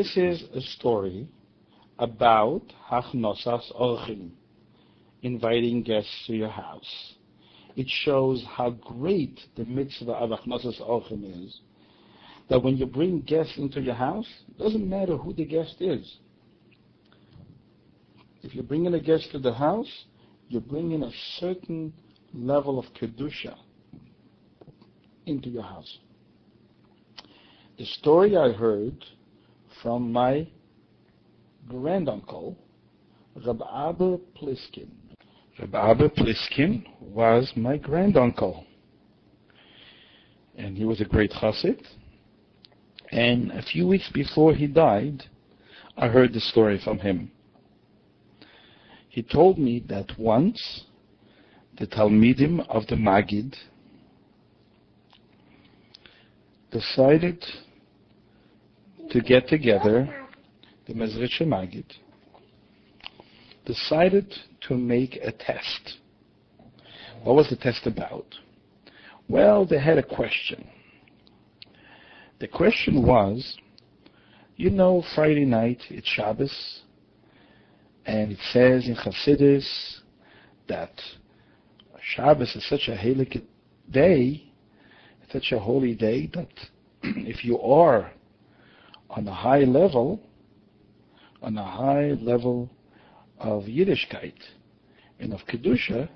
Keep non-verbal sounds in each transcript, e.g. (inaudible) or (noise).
This is a story about Hachnosas Orchim, inviting guests to your house. It shows how great the mitzvah of Hachnosas Orchim is. That when you bring guests into your house, it doesn't matter who the guest is. If you're bringing a guest to the house, you're bringing a certain level of kedusha into your house. The story I heard from my granduncle, Rab Abba Pliskin. Rab Abba Pliskin was my granduncle. And he was a great chassid. And a few weeks before he died, I heard the story from him. He told me that once the Talmidim of the Magid decided to get together, the Mezritcher Magid, decided to make a test. What was the test about? Well, they had a question. The question was, you know, Friday night, it's Shabbos, and it says in Chassidus that Shabbos is such a holy day, such a holy day that (clears throat) if you are on a high level, on a high level of Yiddishkeit and of Kedusha,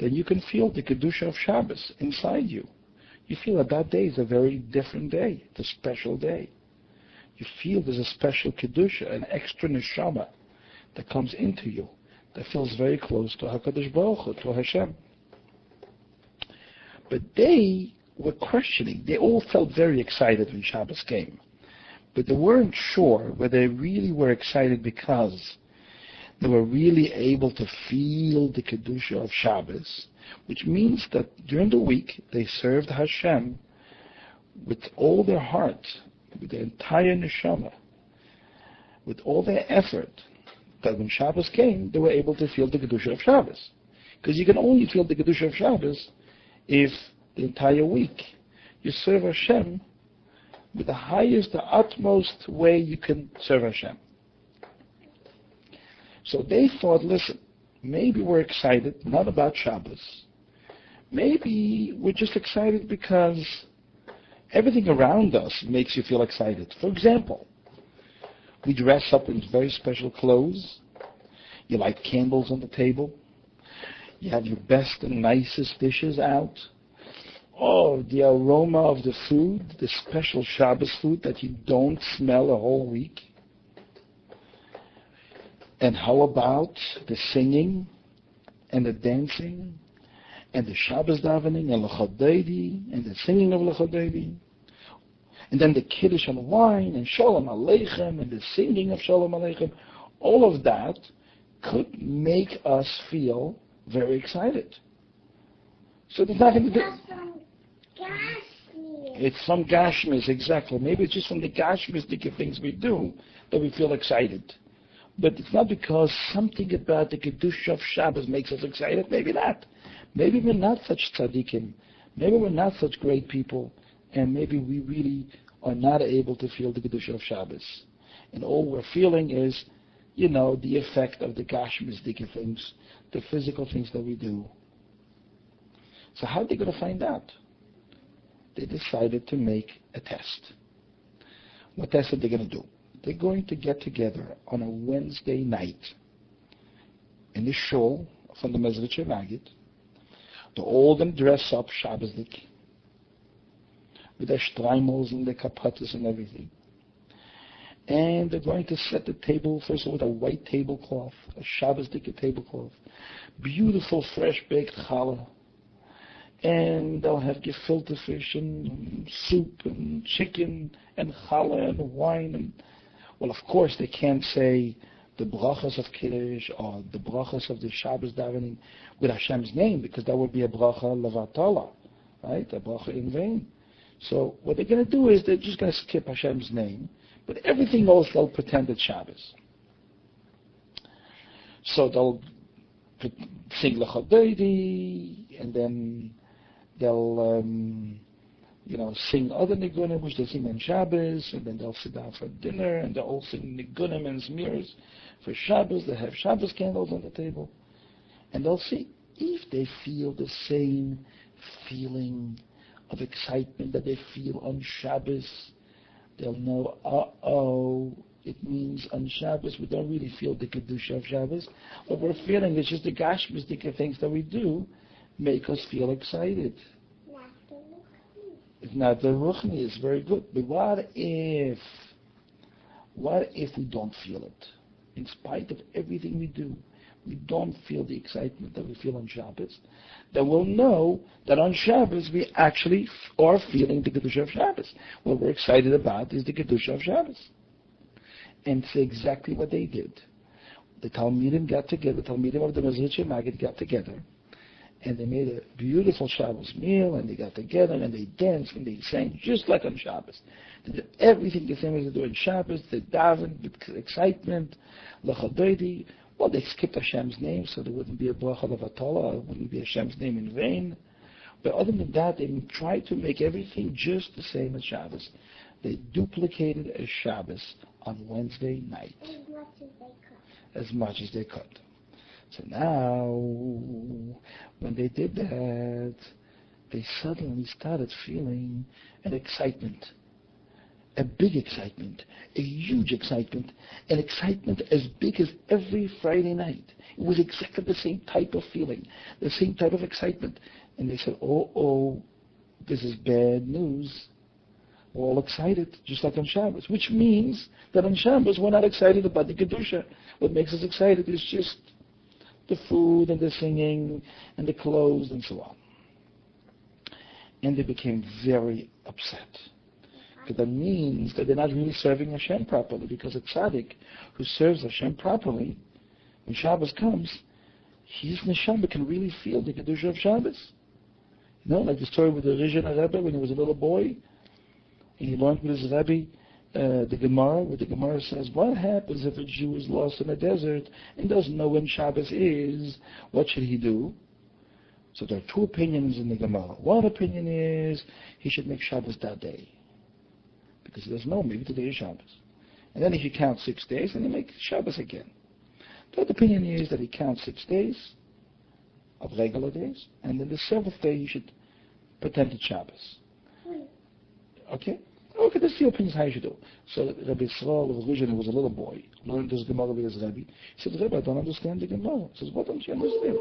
then you can feel the Kedusha of Shabbos inside you. You feel that that day is a very different day. It's a special day. You feel there's a special Kedusha, an extra neshama that comes into you that feels very close to HaKadosh Baruch Hu, to Hashem. But they were questioning. They all felt very excited when Shabbos came. But they weren't sure whether they really were excited because they were really able to feel the Kedusha of Shabbos, which means that during the week they served Hashem with all their heart, with their entire neshama, with all their effort, that when Shabbos came, they were able to feel the Kedusha of Shabbos. Because you can only feel the Kedusha of Shabbos if the entire week you serve Hashem the highest, the utmost way you can serve Hashem. So they thought, listen, maybe we're excited, not about Shabbos. Maybe we're just excited because everything around us makes you feel excited. For example, we dress up in very special clothes. You light candles on the table. You have your best and nicest dishes out. Oh, the aroma of the food, the special Shabbos food that you don't smell a whole week. And how about the singing and the dancing and the Shabbos davening and Lecha Dodi and the singing of Lecha Dodi? And then the Kiddush on wine and Shalom Aleichem and the singing of Shalom Aleichem. All of that could make us feel very excited. So there's nothing to do. It's from Gashmis, exactly. Maybe it's just from the Gashmistic things we do that we feel excited. But it's not because something about the Kedusha of Shabbos makes us excited. Maybe not. Maybe we're not such tzaddikim. Maybe we're not such great people. And maybe we really are not able to feel the Kedusha of Shabbos. And all we're feeling is, you know, the effect of the Gashmistic things, the physical things that we do. So how are they going to find out? They decided to make a test. What test are they going to do? They're going to get together on a Wednesday night in the shul from the Mezritcher Magid. They're all going dress up Shabbosdik with their streimels and their kapotas and everything. And they're going to set the table, first of all, with a white tablecloth, a Shabbosdik tablecloth, beautiful fresh baked challah, and they'll have gefilte fish and soup and chicken and challah and wine and well of course they can't say the brachas of Kiddush or the brachas of the Shabbos davening with Hashem's name because that would be a bracha levatala, right? A bracha in vain. So what they're going to do is they're just going to skip Hashem's name, but everything else they'll pretend it's Shabbos. So they'll sing Lechadodi, and then they'll um, you know, sing other nigunim, which they sing on Shabbos, and then they'll sit down for dinner, and they'll all sing nigunim and smears for Shabbos. They have Shabbos candles on the table, and they'll see if they feel the same feeling of excitement that they feel on Shabbos. They'll know, uh-oh, it means on Shabbos we don't really feel the Kedusha of Shabbos. What we're feeling is just the Gashmistic things that we do make us feel excited. It's not the Ruchni, it's very good. But what if, what if we don't feel it? In spite of everything we do, we don't feel the excitement that we feel on Shabbos, then we'll know that on Shabbos we actually are feeling the Kedusha of Shabbos. What we're excited about is the Kedusha of Shabbos. And it's exactly what they did. The Talmidim got together, the Talmidim of the Mezritcher Maggid got together, and they made a beautiful Shabbos meal, and they got together, and they danced, and they sang just like on Shabbos. They did everything the same as they do on Shabbos. They davened with excitement, lachadoidi. Well, they skipped Hashem's name, so there wouldn't be a bracha levatala, it wouldn't be Hashem's name in vain. But other than that, they tried to make everything just the same as Shabbos. They duplicated a Shabbos on Wednesday night. as much as they could. As much as they could. So now, when they did that, they suddenly started feeling an excitement. A big excitement, a huge excitement, an excitement as big as every Friday night. It was exactly the same type of feeling, the same type of excitement. And they said, oh, oh, this is bad news. We're all excited, just like on Shabbos, which means that on Shabbos we're not excited about the Kedusha. What makes us excited is just the food and the singing and the clothes and so on. And they became very upset. Because that means that they're not really serving Hashem properly. Because a tzaddik who serves Hashem properly, when Shabbos comes, his neshama can really feel the kedusha of Shabbos. You know, like the story with the Rizhiner Rebbe when he was a little boy, and he learned with his Rebbe uh, the Gemara, where the Gemara says, what happens if a Jew is lost in a desert and doesn't know when Shabbos is? What should he do? So there are two opinions in the Gemara. One opinion is he should make Shabbos that day. Because he doesn't know, maybe today is Shabbos. And then if he count six days, then he makes Shabbos again. The other opinion is that he counts six days of regular days, and then the seventh day he should pretend it's Shabbos. Okay? Okay, that's the opinions how you should do. So Rabbi Yisrael of Rizhin was a little boy, learned this Gemara with his Rabbi. He said, Rabbi, I don't understand the Gemara. He says, what don't you understand?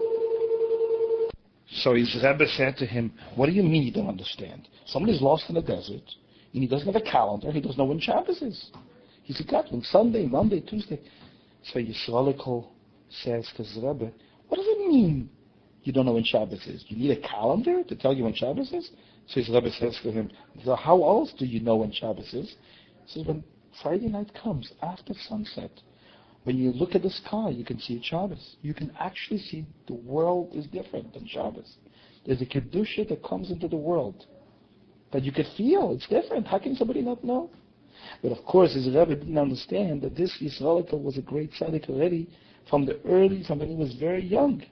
So his Rebbe said to him, what do you mean you don't understand? Somebody's lost in the desert, and he doesn't have a calendar, he doesn't know when Shabbos is. He's a Catholic, Sunday, Monday, Tuesday. So Yisraelikol says to his Rebbe, what does it mean you don't know when Shabbos is? You need a calendar to tell you when Shabbos is? So his Rebbe says to him, so how else do you know when Shabbos is? He says, when Friday night comes, after sunset, when you look at the sky, you can see Shabbos. You can actually see the world is different than Shabbos. There's a Kedusha that comes into the world that you can feel. It's different. How can somebody not know? But of course, his Rebbe didn't understand that this Yisraelikal was a great tzaddik already from the early, from when he was very young.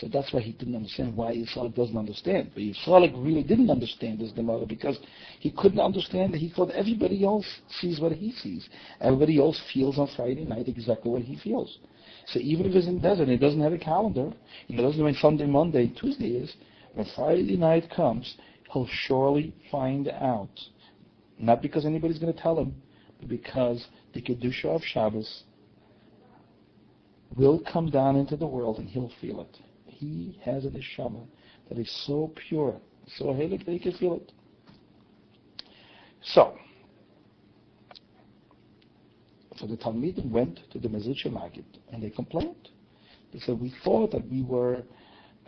So that's why he didn't understand why Yisrael doesn't understand. But Yisrael really didn't understand this Gemara because he couldn't understand that he thought everybody else sees what he sees. Everybody else feels on Friday night exactly what he feels. So even if he's in the desert and he doesn't have a calendar, he doesn't know when Sunday, Monday, Tuesday is, when Friday night comes, he'll surely find out. Not because anybody's going to tell him, but because the Kedusha of Shabbos will come down into the world and he'll feel it he has a neshama that is so pure, so heilig that he can feel it. So, so the Talmidim went to the Mezritcher Maggid and they complained. They said, we thought that we were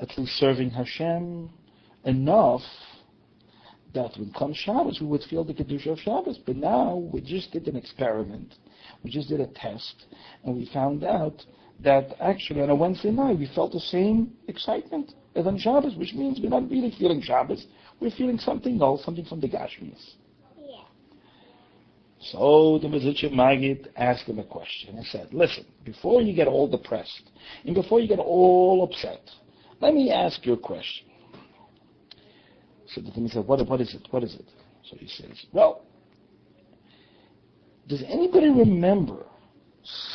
at least serving Hashem enough that when comes Shabbos we would feel the Kedusha of Shabbos. But now we just did an experiment. We just did a test and we found out that actually on a Wednesday night we felt the same excitement as on Shabbos, which means we're not really feeling Shabbos, we're feeling something else, something from the Gashmias. Yeah. So the Mezritcher Maggid asked him a question and said, listen, before you get all depressed and before you get all upset, let me ask you a question. So the Talmid said, what, what is it? What is it? So he says, well, does anybody remember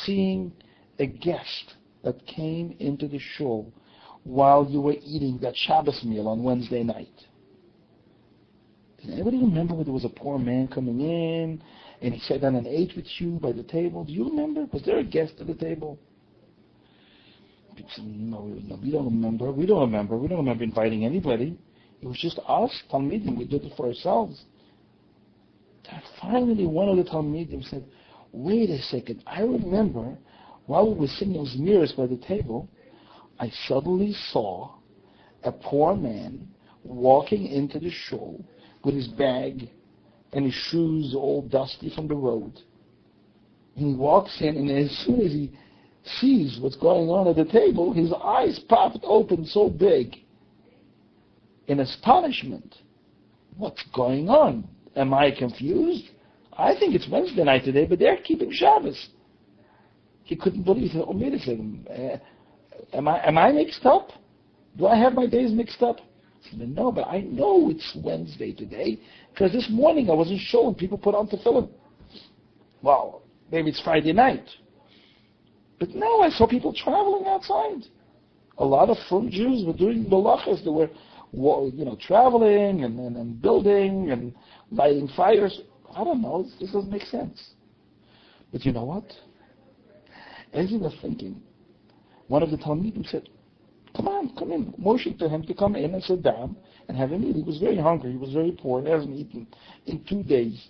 seeing a guest that came into the shul while you were eating that Shabbos meal on Wednesday night? Does anybody remember when there was a poor man coming in and he sat down and ate with you by the table? Do you remember? Was there a guest at the table? No, no, we don't remember. We don't remember. We don't remember inviting anybody. It was just us, Talmidim. We did it for ourselves. Finally, one of the Talmidim said, wait a second. I remember while we were sitting those mirrors by the table, I suddenly saw a poor man walking into the shul with his bag and his shoes all dusty from the road. He walks in, and as soon as he sees what's going on at the table, his eyes popped open so big in astonishment. What's going on? Am I confused? I think it's Wednesday night today, but they're keeping Shabbos. He couldn't believe it. Oh. Uh, am I am I mixed up? Do I have my days mixed up? Said, no, but I know it's Wednesday today because this morning I wasn't showing people put on tefillin. Well, maybe it's Friday night. But now I saw people traveling outside. A lot of from Jews were doing malachas. They were, you know, traveling and, and, and building and lighting fires. I don't know. This doesn't make sense. But you know what? As he was thinking, one of the Talmidim said, come on, come in. Motion to him to come in and sit down and have a meal. He was very hungry. He was very poor. And he hasn't eaten in two days.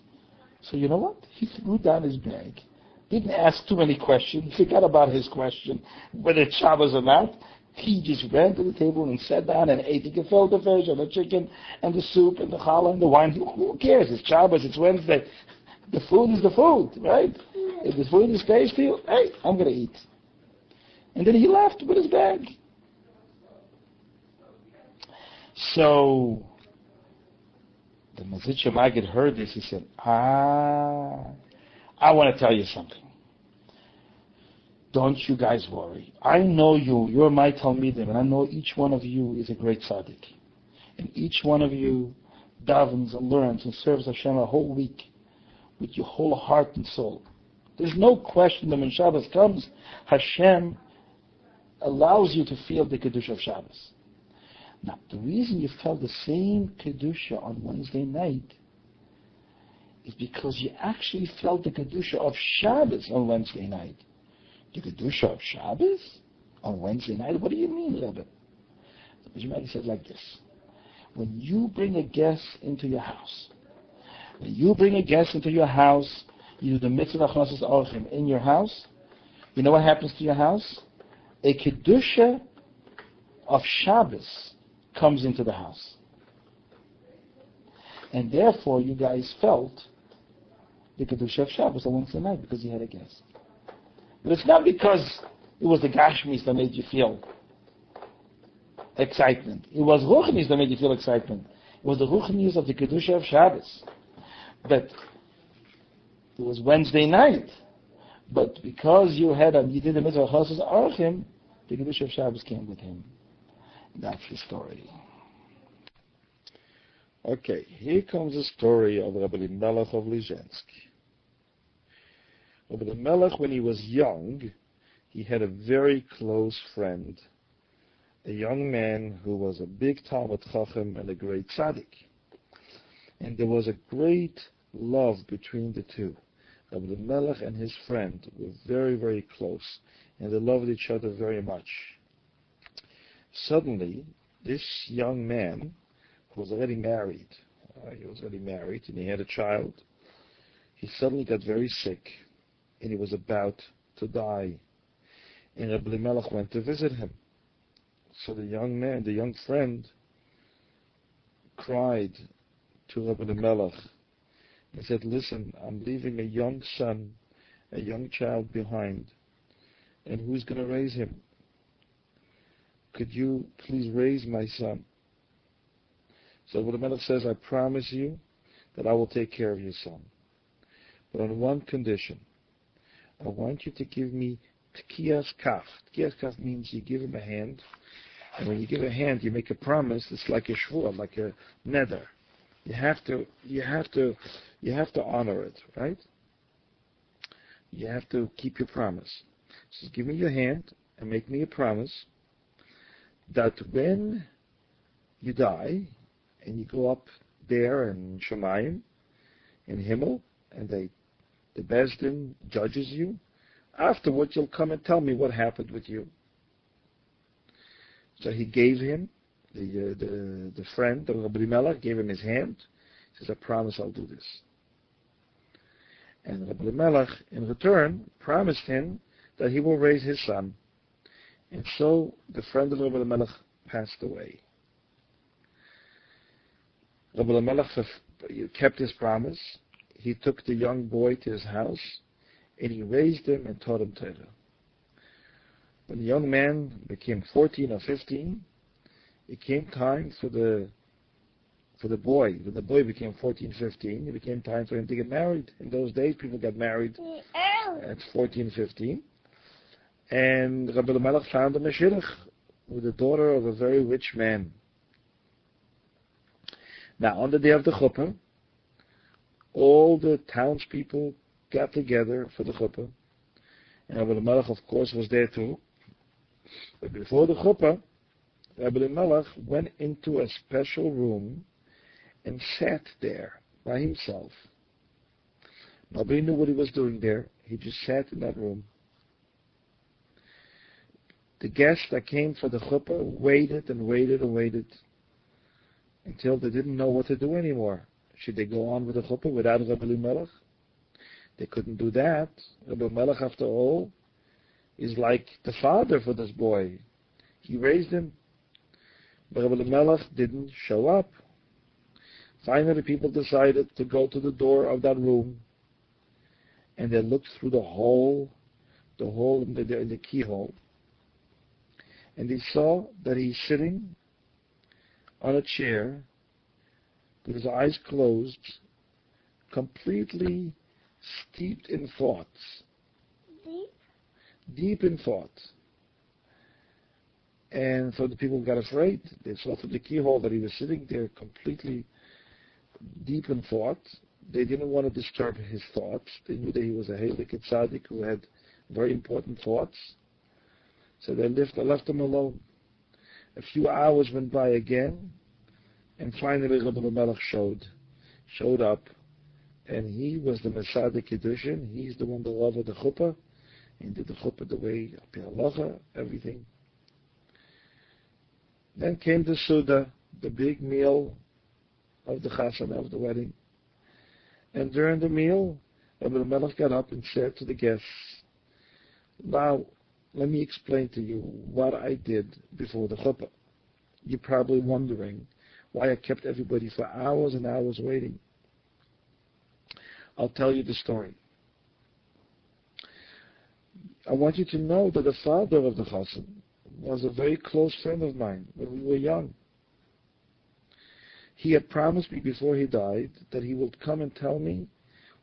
So you know what? He threw down his bag didn't ask too many questions, forgot about his question, whether it's Shabbos or not. He just ran to the table and sat down and ate the gefilte fish and the chicken and the soup and the challah and the wine. Who cares? It's Shabbos, it's Wednesday. (laughs) The food is the food, right? If the food is tasty, hey, I'm going to eat. And then he left with his bag. So, the Mezritcher Maggid heard this. He said, ah, I want to tell you something. Don't you guys worry. I know you. You're my Talmidim, and I know each one of you is a great tzaddik. And each one of you davens and learns and serves Hashem a whole week with your whole heart and soul. There's no question that when Shabbos comes, Hashem allows you to feel the Kedusha of Shabbos. Now, the reason you felt the same Kedusha on Wednesday night is because you actually felt the Kedusha of Shabbos on Wednesday night. The Kedusha of Shabbos on Wednesday night? What do you mean, Rebbe? The Bishmati says like this. When you bring a guest into your house, when you bring a guest into your house, you do the mitzvah achnosis orchim in your house, you know what happens to your house? A Kedusha of Shabbos comes into the house. And therefore, you guys felt the Kedusha of Shabbos on Wednesday night because you had a guest. But it's not because it was the Gashmis that made you feel excitement. It was Ruchnis that made you feel excitement. It was the Ruchnis of the Kedusha of Shabbos. But it was Wednesday night. But because you had a, you did the mitzvah Chasas Archim, the Kedusha of Shabbos came with him. That's the story. Okay, here comes the story of Rabbi Melech of Lizhensky. Rabbi Melech, when he was young, he had a very close friend, a young man who was a big Talmid Chacham and a great tzaddik. And there was a great love between the two. Melech and his friend were very, very close, and they loved each other very much. Suddenly, this young man who was already married. Uh, he was already married and he had a child. He suddenly got very sick and he was about to die. And Rabbi Melech went to visit him. So the young man, the young friend, cried to Rabbi Melech and said, Listen, I'm leaving a young son, a young child behind. And who's going to raise him? Could you please raise my son? So the Melech says, I promise you that I will take care of your son. But on one condition. I want you to give me tkiyas kaf. Tkiyas kaf means you give him a hand And when you give a hand, you make a promise. It's like a shvur, like a neder. You have to, you have to, you have to honor it, right? You have to keep your promise. So give me your hand and make me a promise that when you die and you go up there in Shemayim, in Himmel, and they, the Besdin judges you, afterwards you'll come and tell me what happened with you. So he gave him, the, uh, the, the friend of Rabbi gave him his hand. He says, I promise I'll do this. And Rabbi Melech, in return, promised him that he will raise his son. And so the friend of Rabbi Melech passed away. Rabbi Melech kept his promise. He took the young boy to his house, and he raised him and taught him Torah. When the young man became 14 or 15, it came time for the for the boy. When the boy became 14, 15, it became time for him to get married. In those days, people got married at 14, 15. And Rabbi Melech found a Meshidach with the daughter of a very rich man. Now, on the day of the chuppah, all the townspeople got together for the chuppah. And Rabbi Melech, of course, was there too. But before the chuppah, Rabbi Melech went into a special room and sat there by himself. Nobody knew what he was doing there. He just sat in that room. The guests that came for the chuppah waited and waited and waited until they didn't know what to do anymore. Should they go on with the chuppah without Rabbi Melech? They couldn't do that. Rabbi Melech, after all, is like the father for this boy. He raised him. But Rabbi Melech didn't show up. Finally, people decided to go to the door of that room, and they looked through the hole, the hole in the, in the keyhole, and they saw that he's sitting on a chair with his eyes closed, completely steeped in thoughts. Deep? Deep in thought. And so the people got afraid. They saw through the keyhole that he was sitting there completely deep in thought. They didn't want to disturb his thoughts. They knew that he was a Halik Tzaddik who had very important thoughts. So they left, left him alone. A few hours went by again, and finally Rabbi Melech showed, showed up, and he was the Messiah Kiddushin. He's the one that loved the chuppah, and did the chuppah the way halacha, everything. Then came the Seudah, the big meal of the chasana of the wedding. And during the meal, Rabbi Melech got up and said to the guests, Now, let me explain to you what I did before the chuppah. You're probably wondering why I kept everybody for hours and hours waiting. I'll tell you the story. I want you to know that the father of the chassan was a very close friend of mine when we were young. He had promised me before he died that he would come and tell me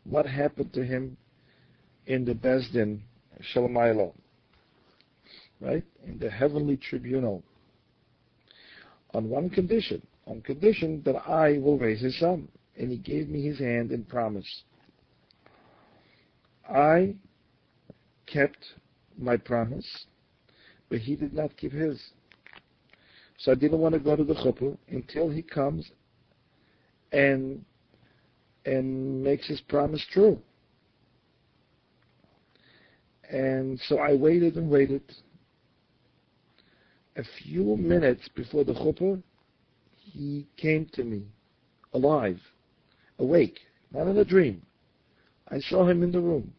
what happened to him in the Besdin Shalamaylo, right? In the heavenly tribunal. On one condition, on condition that I will raise his son. And he gave me his hand and promise. I kept my promise, but he did not keep his. So I didn't want to go to the chuppah until he comes and and makes his promise true. And so I waited and waited. A few minutes before the chuppah, he came to me, alive, awake, not in a dream. I saw him in the room.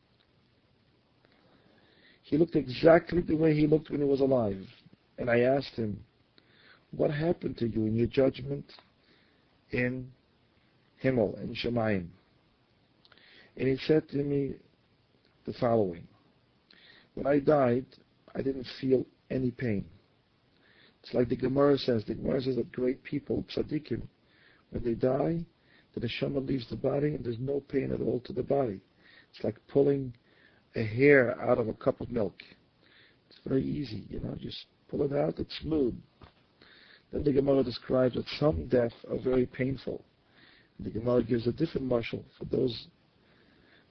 He looked exactly the way he looked when he was alive. And I asked him, What happened to you in your judgment in Himmel, and Shemayim? And he said to me the following When I died, I didn't feel any pain. It's like the Gemara says. The Gemara says that great people, tzaddikim, when they die, the neshama leaves the body and there's no pain at all to the body. It's like pulling a hair out of a cup of milk. It's very easy, you know, just pull it out, it's smooth. Then the Gemara describes that some deaths are very painful. The Gemara gives a different mashal for those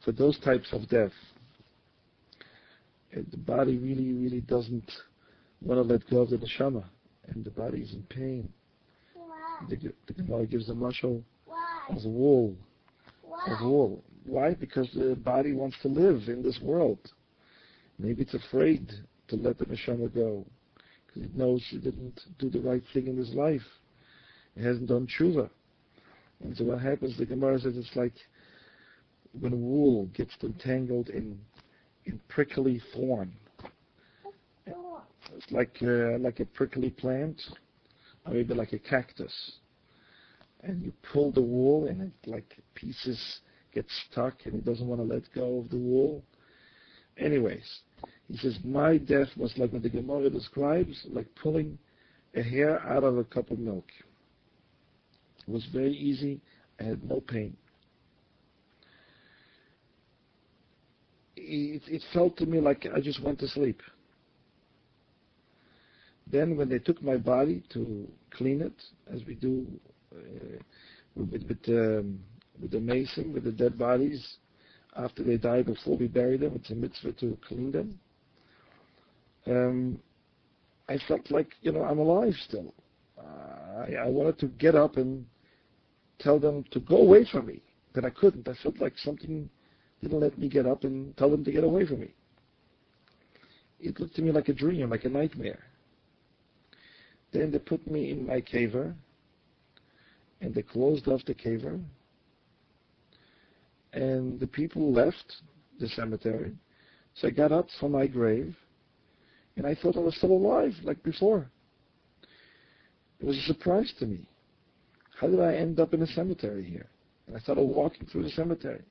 for those types of death. And the body really, really doesn't want to let go of the neshama, and the body is in pain. The, the Gemara gives a mashal of wool, of wool. Why? Because the body wants to live in this world. Maybe it's afraid to let the neshama go because it knows it didn't do the right thing in his life. It hasn't done tshuva. And so what happens, the Gemara says it's like when wool gets entangled in, in prickly thorn. It's like, uh, like a prickly plant, or maybe like a cactus. And you pull the wool and it like pieces get stuck and it doesn't want to let go of the wool. Anyways, he says, my death was like what the Gemara describes, like pulling a hair out of a cup of milk. It was very easy. I had no pain. It, it felt to me like I just went to sleep. Then when they took my body to clean it, as we do uh, with, with, um, with the mason, with the dead bodies, after they die, before we bury them, it's a mitzvah to clean them. Um, I felt like, you know, I'm alive still. Uh, I, I wanted to get up and tell them to go away from me, but I couldn't. I felt like something didn't let me get up and tell them to get away from me. It looked to me like a dream, like a nightmare. Then they put me in my kever, and they closed off the kever, and the people left the cemetery. So I got up from my grave, and I thought I was still alive, like before. It was a surprise to me. How did I end up in a cemetery here? And I started walking through the cemetery.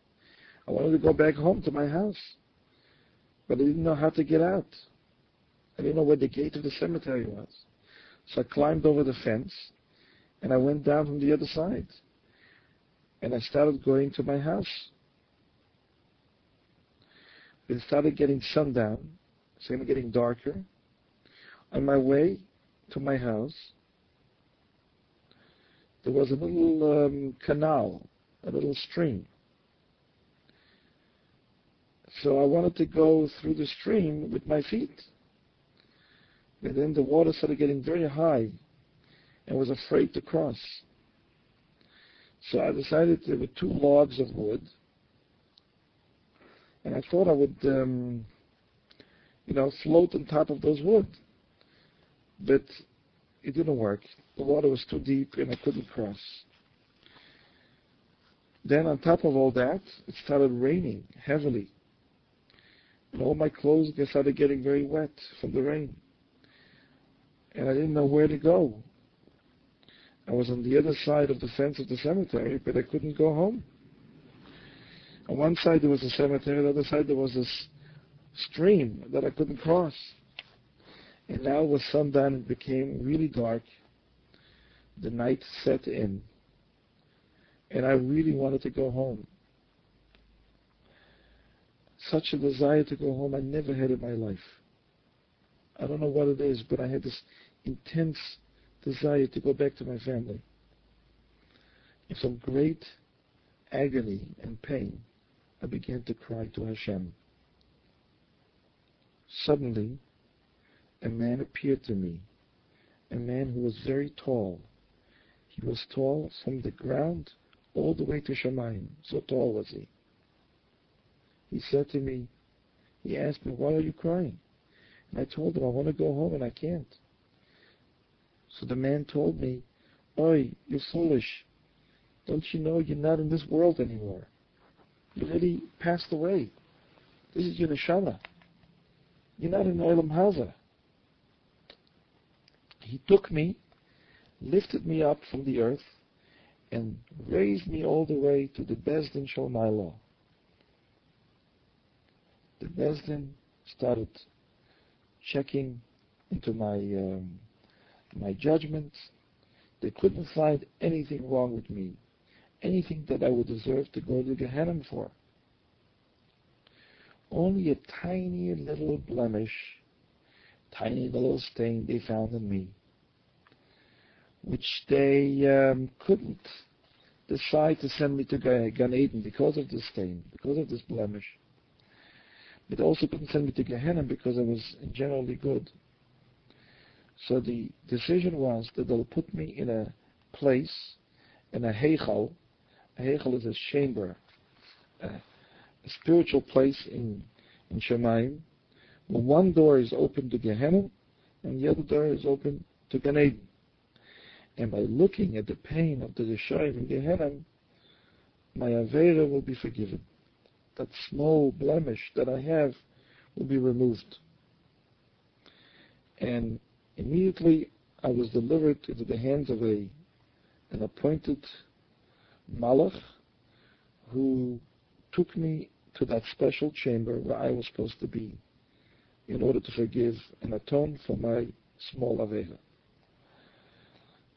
I wanted to go back home to my house, but I didn't know how to get out. I didn't know where the gate of the cemetery was. So I climbed over the fence, and I went down from the other side. And I started going to my house. It started getting sundown, started getting darker. On my way to my house, there was a little um, canal, a little stream. So I wanted to go through the stream with my feet. But then the water started getting very high and was afraid to cross. So I decided there were two logs of wood. And I thought I would, um, you know, float on top of those wood. But it didn't work. The water was too deep and I couldn't cross. Then on top of all that, it started raining heavily. And all my clothes started getting very wet from the rain. And I didn't know where to go. I was on the other side of the fence of the cemetery, but I couldn't go home. On one side there was a cemetery, on the other side there was this stream that I couldn't cross. And now with sundown it became really dark. The night set in. And I really wanted to go home. Such a desire to go home I never had in my life. I don't know what it is, but I had this intense desire to go back to my family. In some great agony and pain, I began to cry to Hashem. Suddenly, a man appeared to me, a man who was very tall. He was tall from the ground all the way to Shamayim. So tall was he. He said to me, he asked me, why are you crying? And I told him, I want to go home and I can't. So the man told me, Oi, you're foolish. Don't you know you're not in this world anymore? You already passed away. This is your neshama. You're not in Olam Hazeh. He took me, lifted me up from the earth, and raised me all the way to the Bezdin Shalmaila. The Bezdin started checking into my um, my judgments. They couldn't find anything wrong with me, anything that I would deserve to go to Gehenna for. Only a tiny little blemish, tiny little stain they found in me. which they um, couldn't decide to send me to Gan Eden because of this stain, because of this blemish. But also couldn't send me to Gehenna because I was generally good. So the decision was that they'll put me in a place, in a heichal. A heichal is a chamber, a, a spiritual place in, in Shemaim, one door is open to Gehenna, and the other door is open to Gan Eden. And by looking at the pain of the Rishayim in Gehenna, my Avera will be forgiven. That small blemish that I have will be removed. And immediately I was delivered into the hands of a an appointed malach who took me to that special chamber where I was supposed to be in order to forgive and atone for my small avera.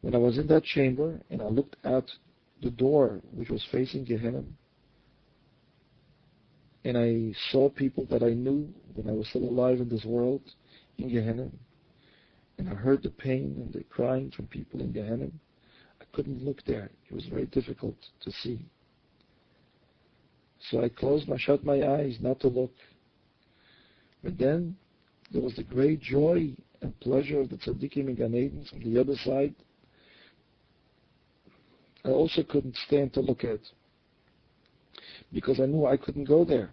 When I was in that chamber and I looked out the door which was facing Gehenna, and I saw people that I knew when I was still alive in this world in Gehenna, and I heard the pain and the crying from people in Gehenna, I couldn't look there. It was very difficult to see. So I closed my, shut my eyes not to look. But then there was the great joy and pleasure of the tzaddikim in Gan Eden from the other side I also couldn't stand to look at because I knew I couldn't go there.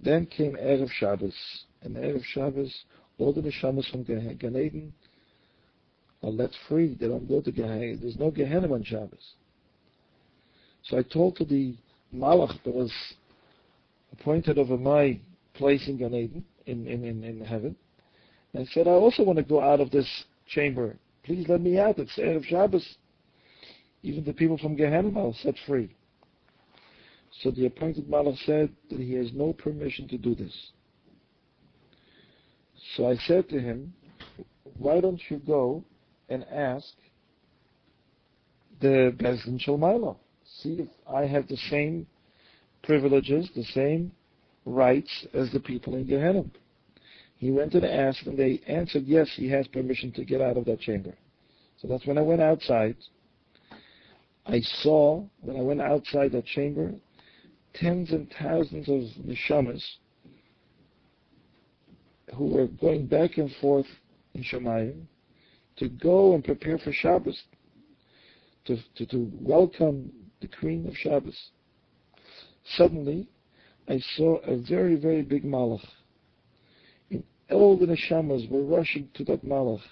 Then came Erev Shabbos, and Erev Shabbos, all the neshamas from Gan Eden are let free. They don't go to Gehenna. There's no Gehenna on Shabbos. So I told to the Malach that was appointed over my place in Gan Eden, in, in, in, in heaven, and said, I also want to go out of this chamber Please let me out. It's Erev Shabbos. Even the people from Gehenna are set free. So the appointed Malach said that he has no permission to do this. So I said to him, why don't you go and ask the Bezdin Shalmaila? See if I have the same privileges, the same rights as the people in Gehenna. He went and asked, and they answered, yes, he has permission to get out of that chamber. So that's when I went outside. I saw, when I went outside that chamber, tens and thousands of neshamas who were going back and forth in Shemayim to go and prepare for Shabbos, to, to, to welcome the Queen of Shabbos. Suddenly, I saw a very, very big malach And all the neshamas were rushing to that malach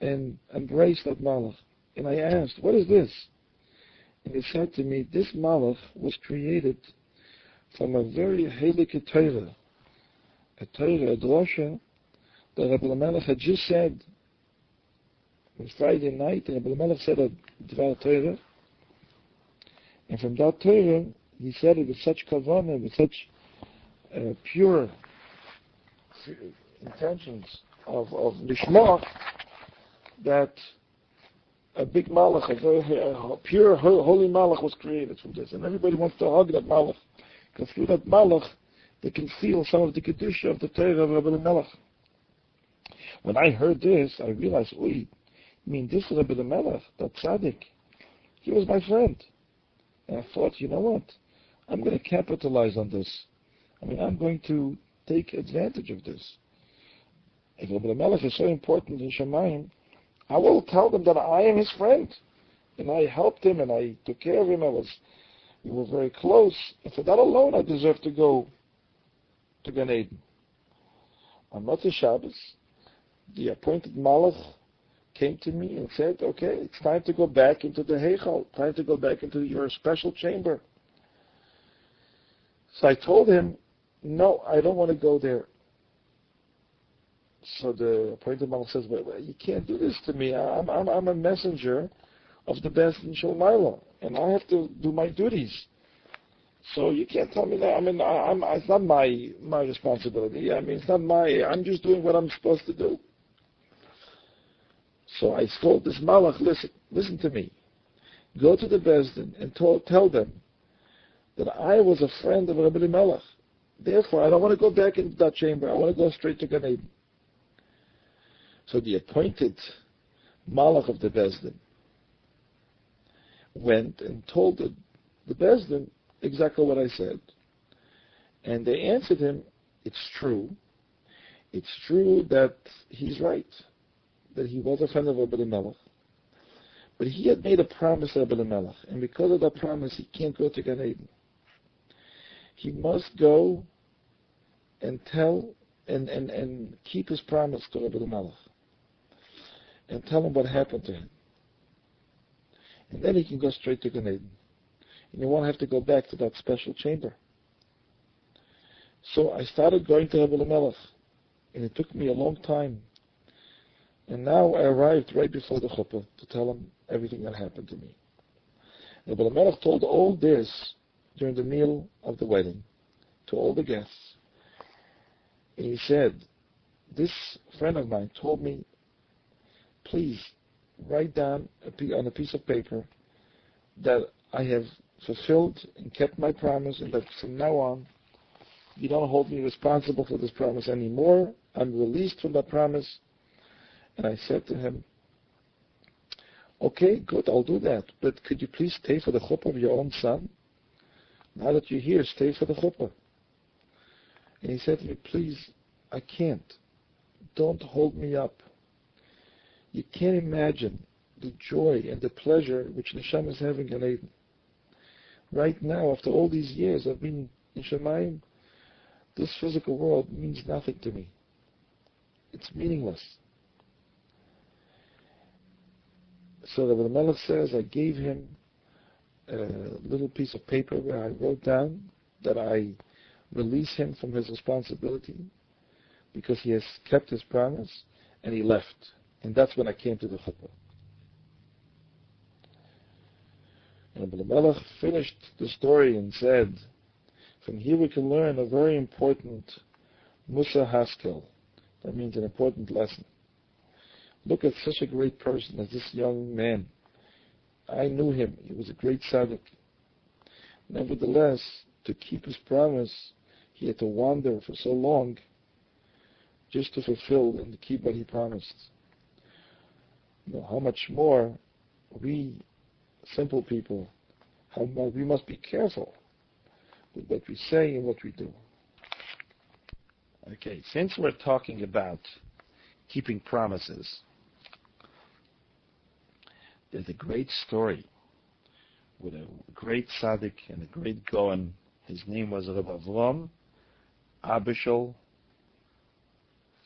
and embraced that malach. And I asked, what is this? And he said to me, this malach was created from a very heilige Torah, a Torah, a drosha, that Rabbi Melech had just said. Was Friday night, Rabbi Melech said a Dvar Torah, and from that Torah, he said it with such kavanah, with such uh, pure intentions of, of Nishma that a big malach, a very a pure, holy malach was created from this. And everybody wants to hug that malach. Because through that malach, they can feel some of the kedusha of the Torah of Rabbi Melech. When I heard this, I realized, wait, I mean, this is Rabbi Melech, that tzaddik. He was my friend. And I thought, you know what? I'm going to capitalize on this. I mean, I'm going to take advantage of this. If Rabbi Melech is so important in Shemayim, I will tell them that I am his friend. And I helped him and I took care of him. I was, we were very close. And for that alone, I deserve to go to Gan Eden. On Motzei Shabbos, the appointed Malach came to me and said, okay, it's time to go back into the Heichal, time to go back into your special chamber. So I told him, no, I don't want to go there. So the appointed malach says, well, you can't do this to me. I'm, I'm, I'm a messenger of the Bezdin Shalmaila, and I have to do my duties. So you can't tell me that. I mean, I, am it's not my my responsibility. I mean, it's not my. I'm just doing what I'm supposed to do. So I told this malach, listen, listen to me. Go to the Bezdin and told, tell them that I was a friend of Rabbi Melech. Therefore, I don't want to go back into that chamber. I want to go straight to Gan Eden. So the appointed Malach of the Bezdin went and told the, the Bezdin exactly what I said. And they answered him, it's true. It's true that he's right, that he was a friend of Abel Melech. But he had made a promise to Abel Melech, and because of that promise, he can't go to Gan Eden. He must go and tell and, and, and keep his promise to Abel Melech and tell him what happened to him. And then he can go straight to Gan Eden. And he won't have to go back to that special chamber. So I started going to Abel Melech, and it took me a long time. And now I arrived right before the chuppah to tell him everything that happened to me. Abel Melech told all this during the meal of the wedding to all the guests. And he said, this friend of mine told me, please write down on a piece of paper that I have fulfilled and kept my promise and that from now on you don't hold me responsible for this promise anymore. I'm released from that promise. And I said to him, okay, good, I'll do that. But could you please stay for the chuppah of your own son? Now that you're here, stay for the chuppah. And he said to me, please, I can't. Don't hold me up. You can't imagine the joy and the pleasure which Neshama is having in Eden. Right now, after all these years, I've been in Shamayim this physical world means nothing to me. It's meaningless. So the Melech says, I gave him a little piece of paper where I wrote down that I release him from his responsibility because he has kept his promise and he left. And that's when I came to the chuppah. And the Melech finished the story and said, from here we can learn a very important Mussar Haskel. That means an important lesson. Look at such a great person as this young man. I knew him. He was a great tzaddik. Nevertheless, to keep his promise, he had to wander for so long just to fulfill and to keep what he promised. You know, how much more we, simple people, how much we must be careful with what we say and what we do. Okay, since we're talking about keeping promises, there's a great story with a great tzaddik and a great Gaon. His name was Rabbi Avram Abishal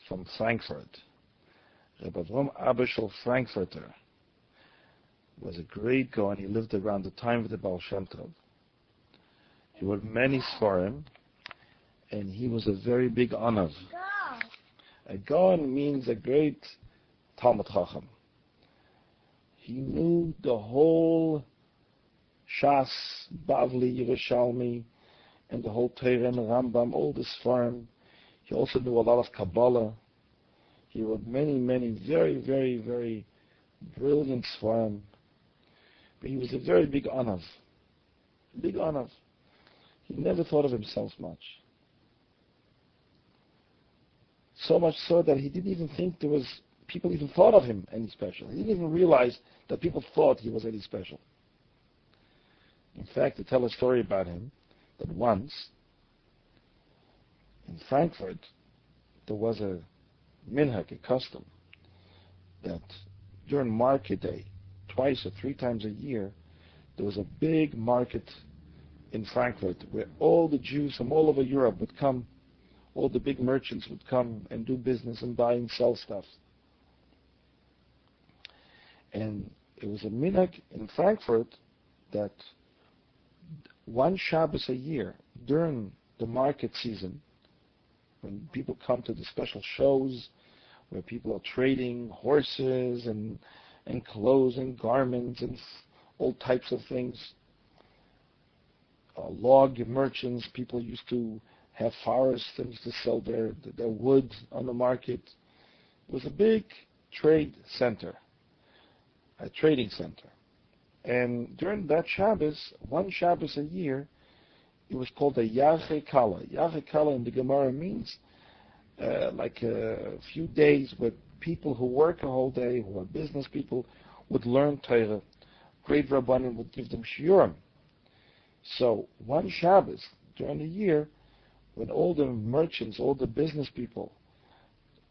from Frankfurt. Rabbi Avram Abishal Frankfurter was a great Gaon. He lived around the time of the Baal Shem Tov. He wrote many Sfarim, and he was a very big Anav. A Gaon means a great Talmid Chacham. He knew the whole Shas, Bavli, Yerushalmi, and the whole Torah Rambam, all this Sfarim. He also knew a lot of Kabbalah. He wrote many, many very, very, very brilliant Sfarim. But he was a very big Anav. Big Anav. He never thought of himself much. So much so that he didn't even think there was people even thought of him any special. He didn't even realize that people thought he was any special. In fact, to tell a story about him, that once in Frankfurt there was a minhag, a custom, that during market day, twice or three times a year, there was a big market in Frankfurt, where all the Jews from all over Europe would come, all the big merchants would come and do business and buy and sell stuff. And it was a minhag in Frankfurt that one Shabbos a year during the market season, when people come to the special shows where people are trading horses and and clothes and garments and all types of things, uh, log merchants. People used to have forests used to sell their their wood on the market. It was a big trade center, a trading center. And during that Shabbos, one Shabbos a year, it was called a Yarchei Kallah. Yarchei Kallah in the Gemara means uh, like a few days where people who work a whole day, who are business people, would learn Torah. Great Rabbanim would give them shiurim. So one Shabbos during the year, when all the merchants, all the business people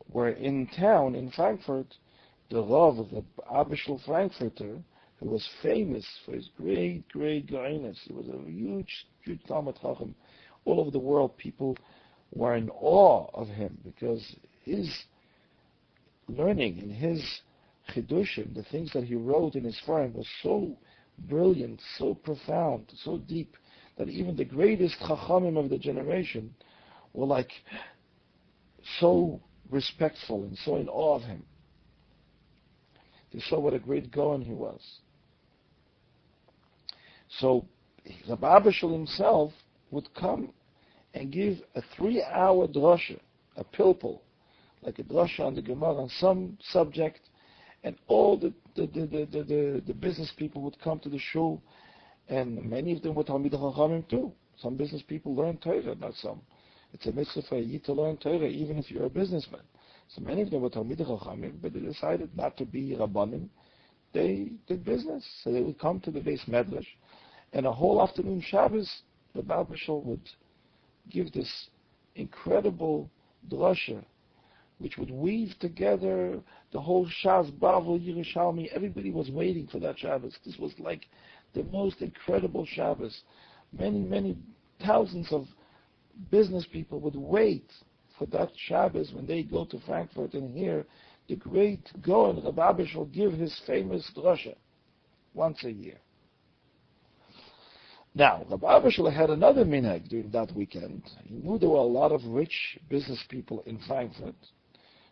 were in town in Frankfurt, the Rav of the Abishal Frankfurter, who was famous for his great, great Gaonus, he was a huge, huge Talmid Chacham. All over the world, people were in awe of him because his learning and his chidushim, the things that he wrote in his farm, was so brilliant, so profound, so deep, that even the greatest chachamim of the generation were like so respectful and so in awe of him. They saw what a great Gaon he was. So Rabbi Abishal himself would come and give a three-hour drasha, a pilpul, like a drasha on the Gemara on some subject, and all the the, the, the, the, the business people would come to the shul, and many of them were Talmid Chachamim too. Some business people learn Torah, not some. It's a mitzvah for you to learn Torah, even if you're a businessman. So many of them were Talmid Chachamim, but they decided not to be Rabbanim. They did business, so they would come to the Beis Medrash, and a whole afternoon Shabbos, the Baal would give this incredible drasha, which would weave together the whole Shas, Bavel, Yerushalmi. Everybody was waiting for that Shabbos. This was like the most incredible Shabbos. Many, many thousands of business people would wait for that Shabbos when they go to Frankfurt and hear the great Gaon Rababish will give his famous drasha once a year. Now, Rabbi Abishal had another minhag during that weekend. He knew there were a lot of rich business people in Frankfurt,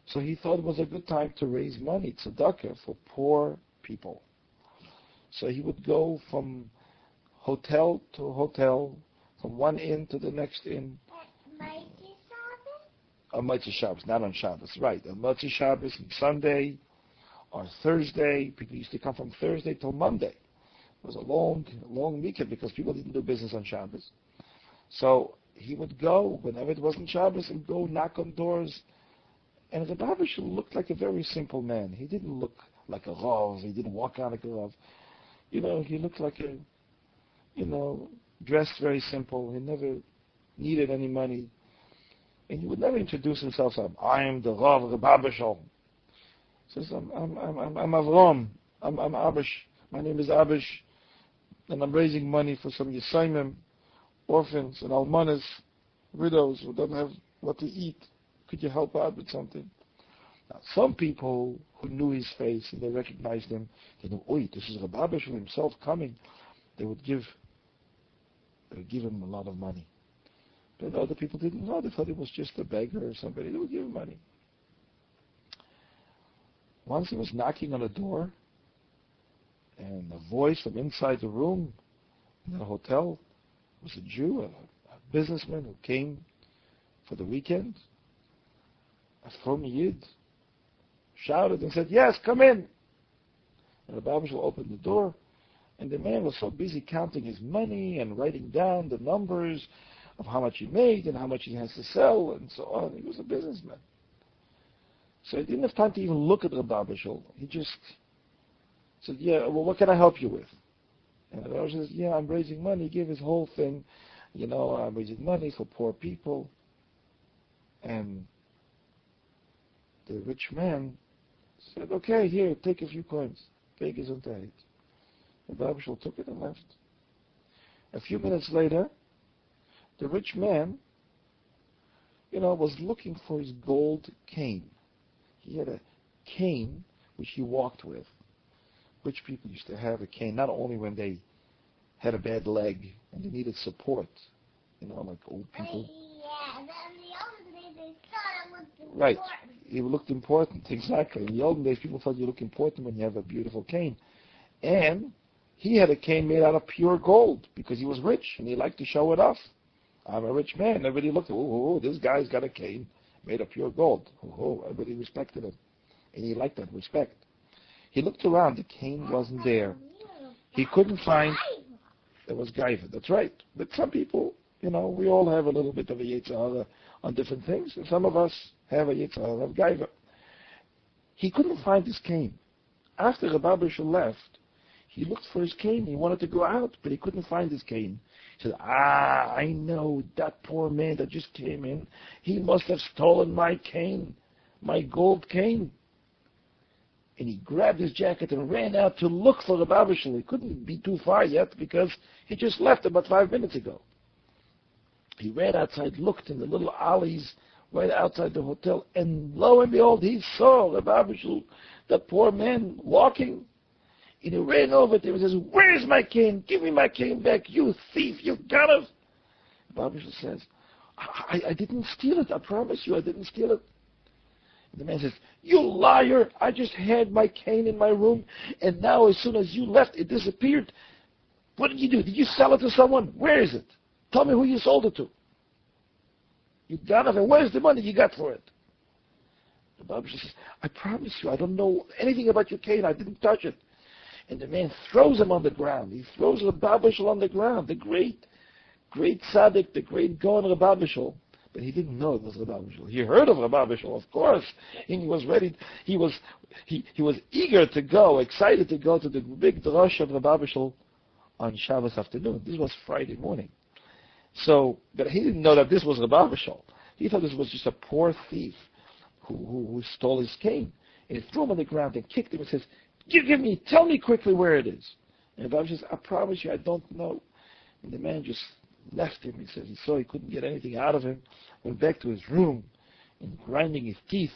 so he thought it was a good time to raise money, tzedakah, for poor people. So he would go from hotel to hotel, from one inn to the next inn. On Motzei Shabbos, not on Shabbos, right. On Motzei Shabbos and Sunday or Thursday. People used to come from Thursday till Monday. It was a long, long weekend because people didn't do business on Shabbos. So he would go whenever it wasn't Shabbos and go knock on doors. And Rabbi Abishal looked like a very simple man. He didn't look like a Rav. He didn't walk out like a Rav. You know, he looked like a, you know, dressed very simple. He never needed any money. And he would never introduce himself I am the Rav Rabbi Abishal. He says, I'm, I'm, I'm, I'm Avram. I'm, I'm Abish. My name is Abish and I'm raising money for some Yisraelim, orphans and almanas, widows who don't have what to eat. Could you help out with something? Now, some people who knew his face and they recognized him, they knew, oi, this is Rabbi Abishal himself coming. They would give, they would give him a lot of money. But other people didn't know. They thought he was just a beggar or somebody. They would give him money. Once he was knocking on a door, and a voice from inside the room in the hotel was a Jew, a, a businessman who came for the weekend. A frum Yid shouted and said, Yes, come in. And the Babishal opened the door, and the man was so busy counting his money and writing down the numbers of how much he made and how much he has to sell and so on. He was a businessman. So he didn't have time to even look at the Babishal. He just said, yeah, well, what can I help you with? And the Rosh says, yeah, I'm raising money. He gave his whole thing. You know, I'm raising money for poor people. And the rich man said, okay, here, take a few coins. Take his unterheit. The Babishal took it and left. A few minutes later, the rich man, you know, was looking for his gold cane. He had a cane which he walked with rich people used to have a cane not only when they had a bad leg and they needed support, you know, like old people. Yeah, in the olden days they thought it looked Right. It looked important, (laughs) exactly. In the olden days, people thought you look important when you have a beautiful cane. And he had a cane made out of pure gold because he was rich and he liked to show it off. I'm a rich man. Everybody looked, oh, oh, this guy's got a cane made of pure gold. Oh, oh, everybody respected him. And he liked that respect. He looked around. The cane wasn't there. He couldn't find. There was Gaiva. That's right. But some people, you know, we all have a little bit of a yetzer hara on different things. And some of us have a yetzer hara of Gaiva. he couldn't find his cane. After Rabbi Bishul left, he looked for his cane. He wanted to go out, but he couldn't find his cane. He said, Ah, I know that poor man that just came in. He must have stolen my cane, my gold cane. And he grabbed his jacket and ran out to look for Rabbi Bishul. He couldn't be too far yet because he just left about five minutes ago. He ran outside, looked in the little alleys right outside the hotel, and lo and behold, he saw Rabbi Bishul, the poor man, walking. And he ran over to him and says, Where's my cane? Give me my cane back, you thief, you got it. Rabbi Bishul says, I, I, didn't steal it, I promise you, I didn't steal it. And the man says, You liar! I just had my cane in my room, and now as soon as you left, it disappeared. What did you do? Did you sell it to someone? Where is it? Tell me who you sold it to. You got it, and where's the money you got for it? The Bible says, I promise you, I don't know anything about your cane. I didn't touch it. And the man throws him on the ground. He throws the Babishal on the ground. The great, great tzaddik, the great Gaon Rababishal. But he didn't know it was Rababishal. He heard of Rababishal, of course, and he was ready. He was, he, he was eager to go, excited to go to the big drush of Rababishal on Shabbos afternoon. This was Friday morning. So, but he didn't know that this was Rababishal. He thought this was just a poor thief who, who, who stole his cane. And he threw him on the ground and kicked him and says, give, give me, tell me quickly where it is. And Rabbi says, I promise you, I don't know. And the man just left him. He says he saw he couldn't get anything out of him. Went back to his room and grinding his teeth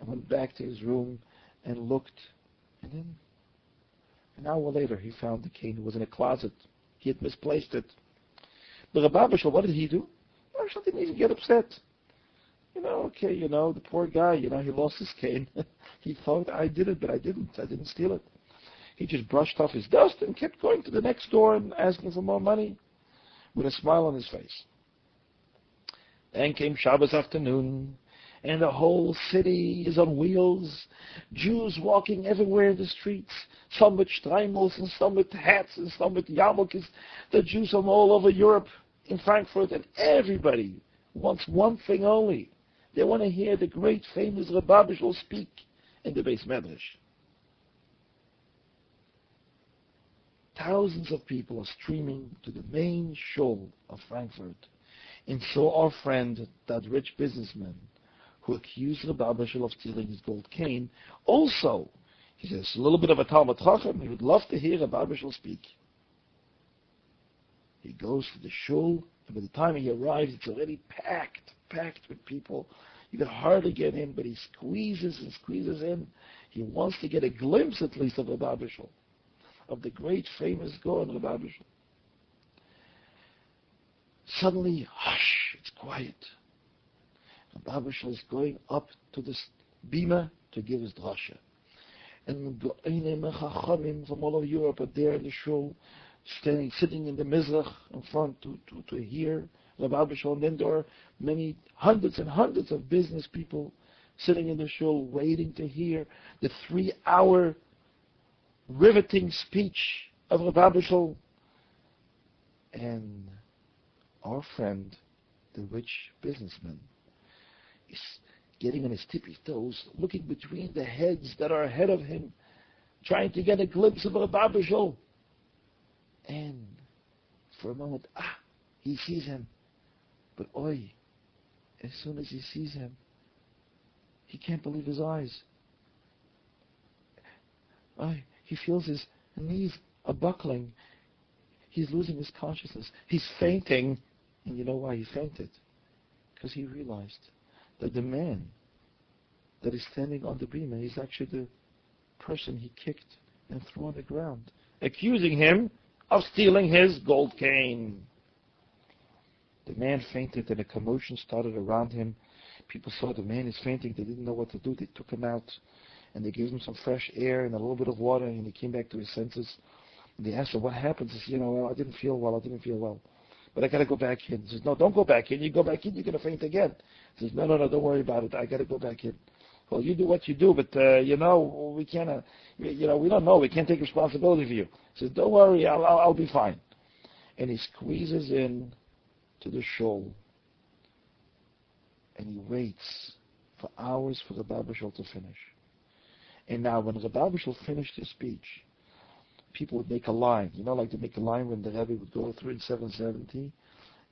and went back to his room and looked. And then an hour later he found the cane. It was in a closet. He had misplaced it. But Rabbi Bishal, what did he do? Rabbi Bishal didn't even get upset. You know, okay, you know, the poor guy, you know, he lost his cane. (laughs) he thought I did it, but I didn't. I didn't steal it. He just brushed off his dust and kept going to the next door and asking for more money with a smile on his face. Then came Shabbos afternoon, and the whole city is on wheels. Jews walking everywhere in the streets, some with streimels and some with hats and some with yarmulkes. The Jews from all over Europe, in Frankfurt, and everybody wants one thing only. They want to hear the great famous Rabbi speak in the Beis Medrash. Thousands of people are streaming to the main shul of Frankfurt. And so our friend, that rich businessman, who accused Rabbi of stealing his gold cane, also, he says, a little bit of a Talmid Chacham, he would love to hear Rabbi speak. He goes to the shul, and by the time he arrives, it's already packed, packed with people. You can hardly get in, but he squeezes and squeezes in. He wants to get a glimpse, at least, of Rabbi Bishul, of the great famous Gaon Rabbi Bishul. Suddenly, hush, it's quiet. Rabbi is going up to the bima to give his drasha. And Chachamim from all over Europe are there in the shul, standing, sitting in the mizrach in front to, to, to hear Rabbi Bishul. And then there are many hundreds and hundreds of business people sitting in the shul waiting to hear the three-hour riveting speech of Rabbi Bishul. And our friend, the rich businessman, is getting on his tippy toes, looking between the heads that are ahead of him, trying to get a glimpse of Rabbi Bishul. And for a moment, ah, he sees him. But oi, as soon as he sees him, he can't believe his eyes. Oi, he feels his knees are buckling. He's losing his consciousness. He's fainting. And you know why he fainted? Because he realized that the man that is standing on the bima is actually the person he kicked and threw on the ground, accusing him of stealing his gold cane. The man fainted and a commotion started around him. People saw the man is fainting. They didn't know what to do. They took him out and they gave him some fresh air and a little bit of water and he came back to his senses. And they asked him, what happened? He said, you know, well, I didn't feel well. I didn't feel well. But I got to go back in. He says, no, don't go back in. You go back in, you're going to faint again. He says, no, no, no, don't worry about it. I got to go back in. Well, you do what you do, but, uh, you know, we can't, uh, you know, we don't know. We can't take responsibility for you. He says, don't worry, I'll, I'll, I'll be fine. And he squeezes in to the shul. And he waits for hours for the Baba Shul to finish. And now when Rabbi Abishal finished his speech, people would make a line. You know, like to make a line when the Rebbe would go through in 770,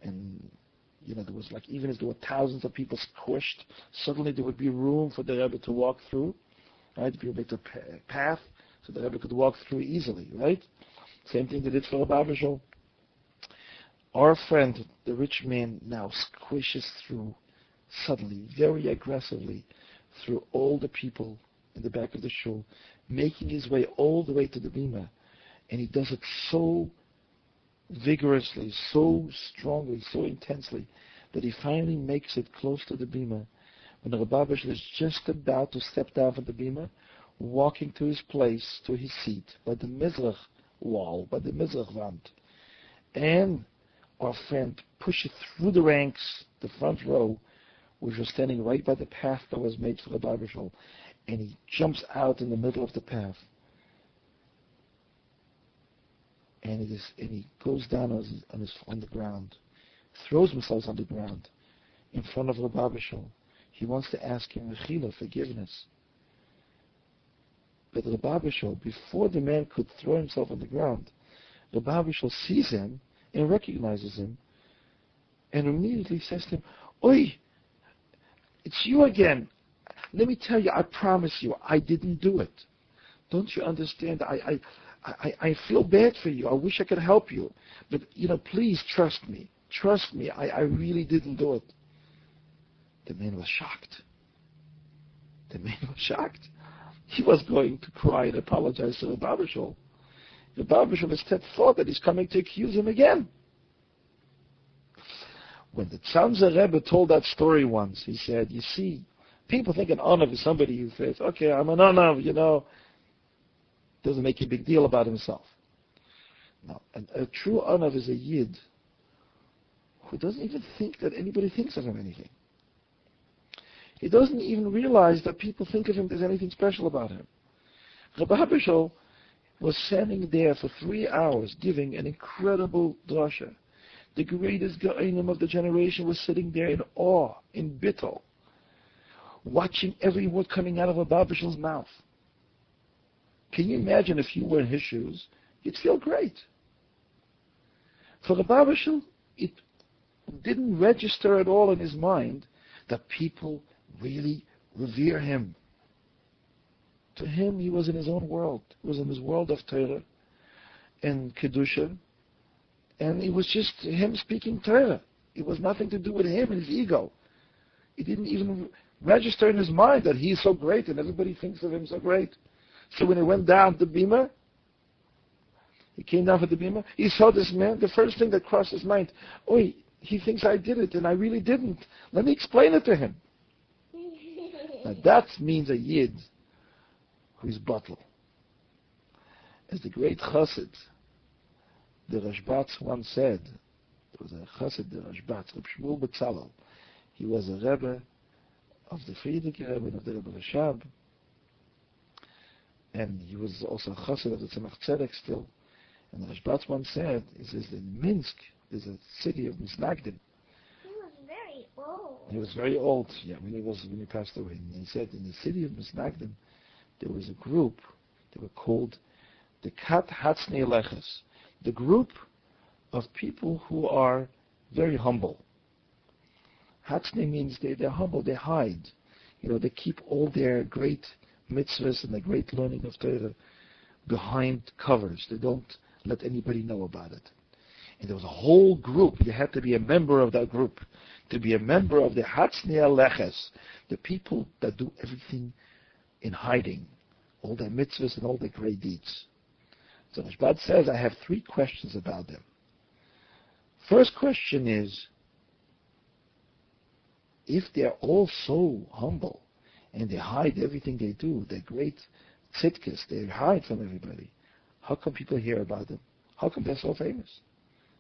and you know there was like even if there were thousands of people squished, suddenly there would be room for the Rebbe to walk through. Right, people make a path so the Rebbe could walk through easily. Right. Same thing they did for Rabbi Abishal. Our friend, the rich man, now squishes through suddenly, very aggressively, through all the people in the back of the shul, making his way all the way to the bima. And he does it so vigorously, so strongly, so intensely, that he finally makes it close to the bima. When the Rabbabish is just about to step down from the bima, walking to his place, to his seat, by the Mizrach wall, by the Mizrach wand. And our friend pushes through the ranks, the front row, which was standing right by the path that was made for the Bishol, and he jumps out in the middle of the path. And, and he goes down on, his, on, his, on the ground, throws himself on the ground in front of Rabbi Bishol. He wants to ask him Mechila, forgiveness. But Rabbi Bishol, before the man could throw himself on the ground, Rabbi Bishol sees him and recognizes him and immediately says to him, Oi, it's you again. Let me tell you, I promise you, I didn't do it. Don't you understand? I, I, I, I feel bad for you. I wish I could help you. But, you know, please trust me. Trust me. I, I really didn't do it. The man was shocked. The man was shocked. He was going to cry and apologize to the Babashol. The Babashol instead thought that he's coming to accuse him again. When the Tzanzer Rebbe told that story once, he said, you see, people think an Onav is somebody who says, okay, I'm an Onav, you know, doesn't make a big deal about himself. No, a, a true Onav is a Yid who doesn't even think that anybody thinks of him anything. He doesn't even realize that people think of him there's anything special about him. Rabbi Habishol was standing there for three hours giving an incredible drasha. The greatest Ga'inim of the generation was sitting there in awe, in bittul, watching every word coming out of a Babishal's mouth. Can you imagine if you were in his shoes? You'd feel great. For the Babishal, it didn't register at all in his mind that people really revere him. To him, he was in his own world. He was in his world of Torah and Kedusha, and it was just him speaking Torah. It was nothing to do with him and his ego. It didn't even register in his mind that he's so great and everybody thinks of him so great. So when he went down to Bima, he came down for the Bima, he saw this man, the first thing that crossed his mind, oh, he thinks I did it and I really didn't. Let me explain it to him. (laughs) now that means a Yid who is batel. As the great Chassid, the Rashbatz once said, there was a Chassid, the Rashbatz, Reb Shmuel Betzalel. He was a Rebbe of the Frierdiker Rebbe, of the Rebbe Rashab, and he was also a Chassid of the Tzemach Tzedek still. And the Rashbatz once said, he says, in Minsk, there's a city of Misnagdim. He was very old. He was very old, yeah, when he was when he passed away. And he said in the city of Misnagdim, there was a group, they were called the Kat Hatznei Leches the group of people who are very humble. Hatzne means they, they're humble, they hide. You know, they keep all their great mitzvahs and the great learning of Torah behind covers. They don't let anybody know about it. And there was a whole group. You had to be a member of that group. To be a member of the Hatznia Leches, the people that do everything in hiding, all their mitzvahs and all their great deeds. So Rashbatz says, I have three questions about them. First question is, if they're all so humble and they hide everything they do, they're great tzitkas, they hide from everybody, how come people hear about them? How come they're so famous?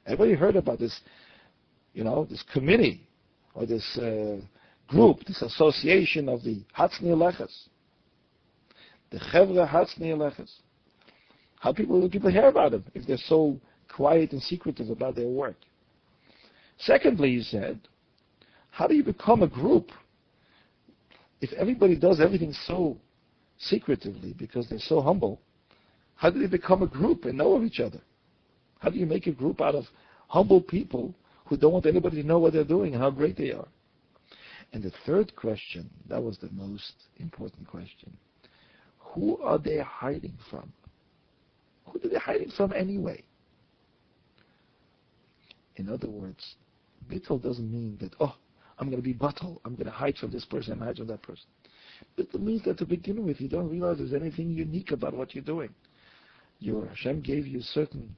Everybody heard about this, you know, this committee or this uh, group, this association of the Hatzni Leches, the Chevra Hatzni Leches. How people will people hear about them if they're so quiet and secretive about their work? Secondly, he said, how do you become a group if everybody does everything so secretively because they're so humble. How do they become a group and know of each other? How do you make a group out of humble people who don't want anybody to know what they're doing and how great they are? And the third question, that was the most important question. Who are they hiding from? Who are they hiding from anyway? In other words, bittul doesn't mean that, oh, I'm going to be batel. I'm going to hide from this person, and hide from that person. Bittul means that to begin with, you don't realize there's anything unique about what you're doing. Your Hashem gave you certain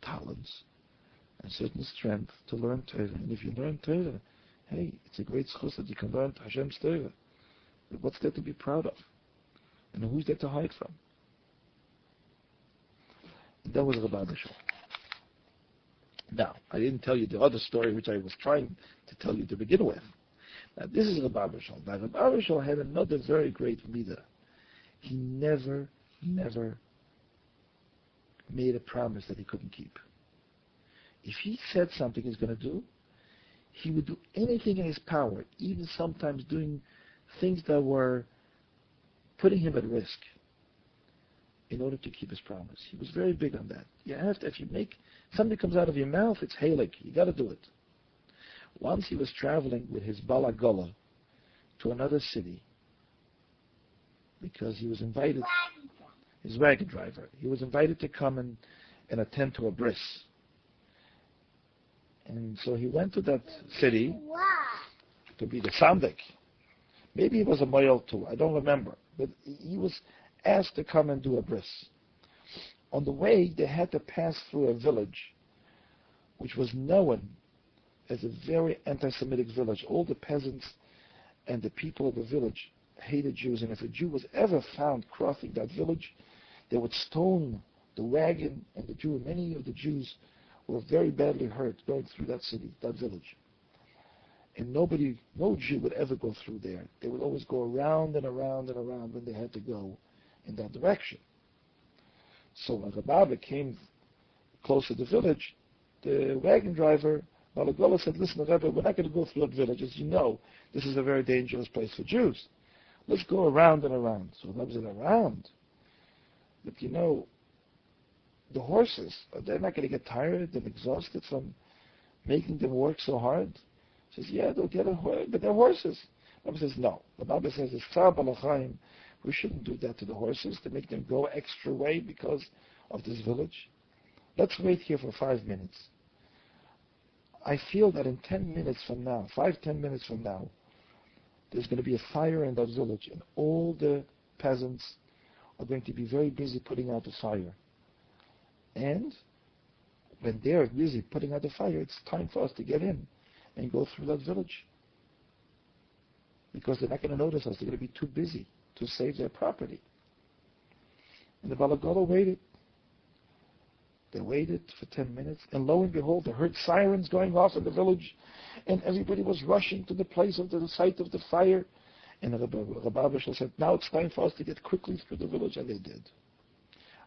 talents and certain strength to learn Torah. And if you learn Torah, hey, it's a great zchus that you can learn Hashem's Torah. What's there to be proud of? And who's there to hide from? That was Rabbi Shul. Now, I didn't tell you the other story which I was trying to tell you to begin with. Now, this is Rabbi Shul. Now, Rabbi Shul had another very great leader. He never, never made a promise that he couldn't keep. If he said something he's going to do, he would do anything in his power, even sometimes doing things that were putting him at risk in order to keep his promise. He was very big on that. You have to, if you make something comes out of your mouth, it's heilig. You got to do it. Once he was traveling with his balagola to another city because he was invited his wagon driver. He was invited to come and, and attend to a bris. And so he went to that city to be the sandik. Maybe he was a mohel too, I don't remember. But he was asked to come and do a bris. On the way, they had to pass through a village which was known as a very anti-Semitic village. All the peasants and the people of the village hated Jews, and if a Jew was ever found crossing that village, they would stone the wagon and the Jew. Many of the Jews were very badly hurt going through that city, that village. And nobody, no Jew would ever go through there. They would always go around and around and around when they had to go in that direction. So when Rabbi came close to the village, the wagon driver, Balagola said, listen, Rebbe, we're not going to go through that village. As you know, this is a very dangerous place for Jews. Let's go around and around. So Rebbe said, around? But you know, the horses, they're not going to get tired and exhausted from making them work so hard. Says, yeah, they'll get a horse, but they're horses. The Bible says, no. The Bible says, it's we shouldn't do that to the horses to make them go extra way because of this village. Let's wait here for five minutes. I feel that in ten minutes from now, five, ten minutes from now, there's going to be a fire in that village and all the peasants are going to be very busy putting out the fire. And when they're busy putting out the fire, it's time for us to get in and go through that village. Because they're not going to notice us. They're going to be too busy to save their property. And the Balagola waited. They waited for 10 minutes, and lo and behold, they heard sirens going off in the village, and everybody was rushing to the place of the site of the fire, and Rabbi Bishal said, now it's time for us to get quickly through the village, and they did.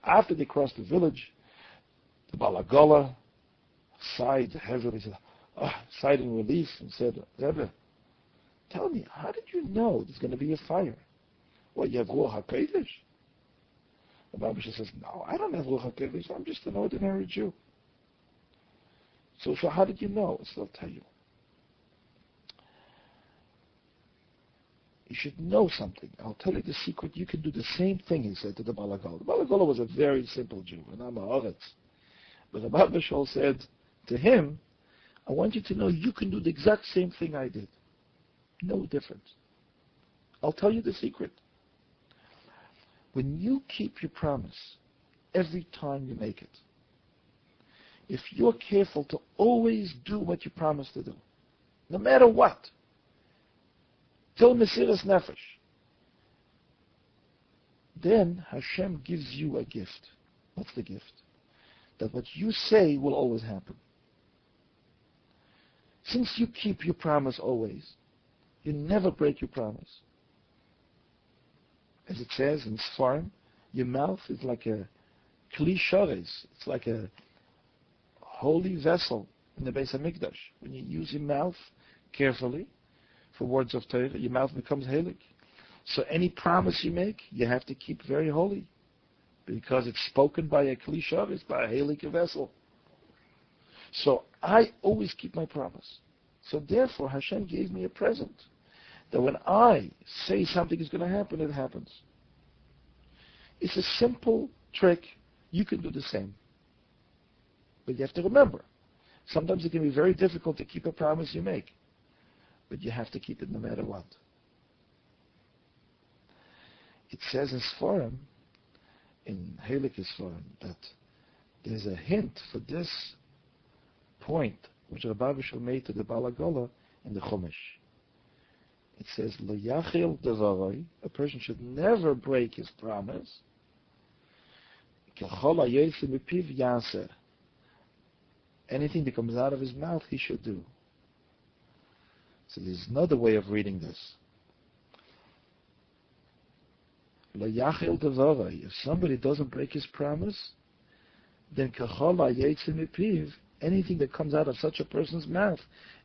After they crossed the village, the Balagola sighed heavily, said, Uh, oh, sighed in relief, and said, Rebbe, tell me, how did you know there's going to be a fire? Well, you have Ruach HaKodesh? The Rabbi says, no, I don't have Ruach HaKodesh, I'm just an ordinary Jew. So, so how did you know? So I'll tell you. You should know something. I'll tell you the secret. You can do the same thing, he said to the Balagola. The Balagola was a very simple Jew, an Amaretz. But the Bishol said to him, I want you to know you can do the exact same thing I did. No difference. I'll tell you the secret. When you keep your promise every time you make it, if you're careful to always do what you promise to do, no matter what, till Mesiras Nefesh. Then Hashem gives you a gift. What's the gift? That what you say will always happen. Since you keep your promise always, you never break your promise. As it says in Sfarim, your mouth is like a kli It's like a holy vessel in the Beis HaMikdash. When you use your mouth carefully, for words of Torah, your mouth becomes heilig. So any promise you make, you have to keep very holy. Because it's spoken by a klishavis, by a halakha vessel. So I always keep my promise. So therefore Hashem gave me a present. That when I say something is going to happen, it happens. It's a simple trick. You can do the same. But you have to remember, sometimes it can be very difficult to keep a promise you make. But you have to keep it no matter what. It says in Sforim, in Helik Sforim, that there's a hint for this point which Rabbi Bishal made to the Balagola in the Chumash. It says, L'yachil devaroi, a person should never break his promise. Anything that comes out of his mouth, he should do. So there's another way of reading this. If somebody doesn't break his promise, then anything that comes out of such a person's mouth,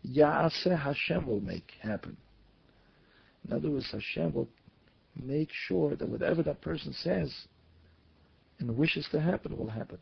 Ya'aseh Hashem will make happen. In other words, Hashem will make sure that whatever that person says and wishes to happen will happen.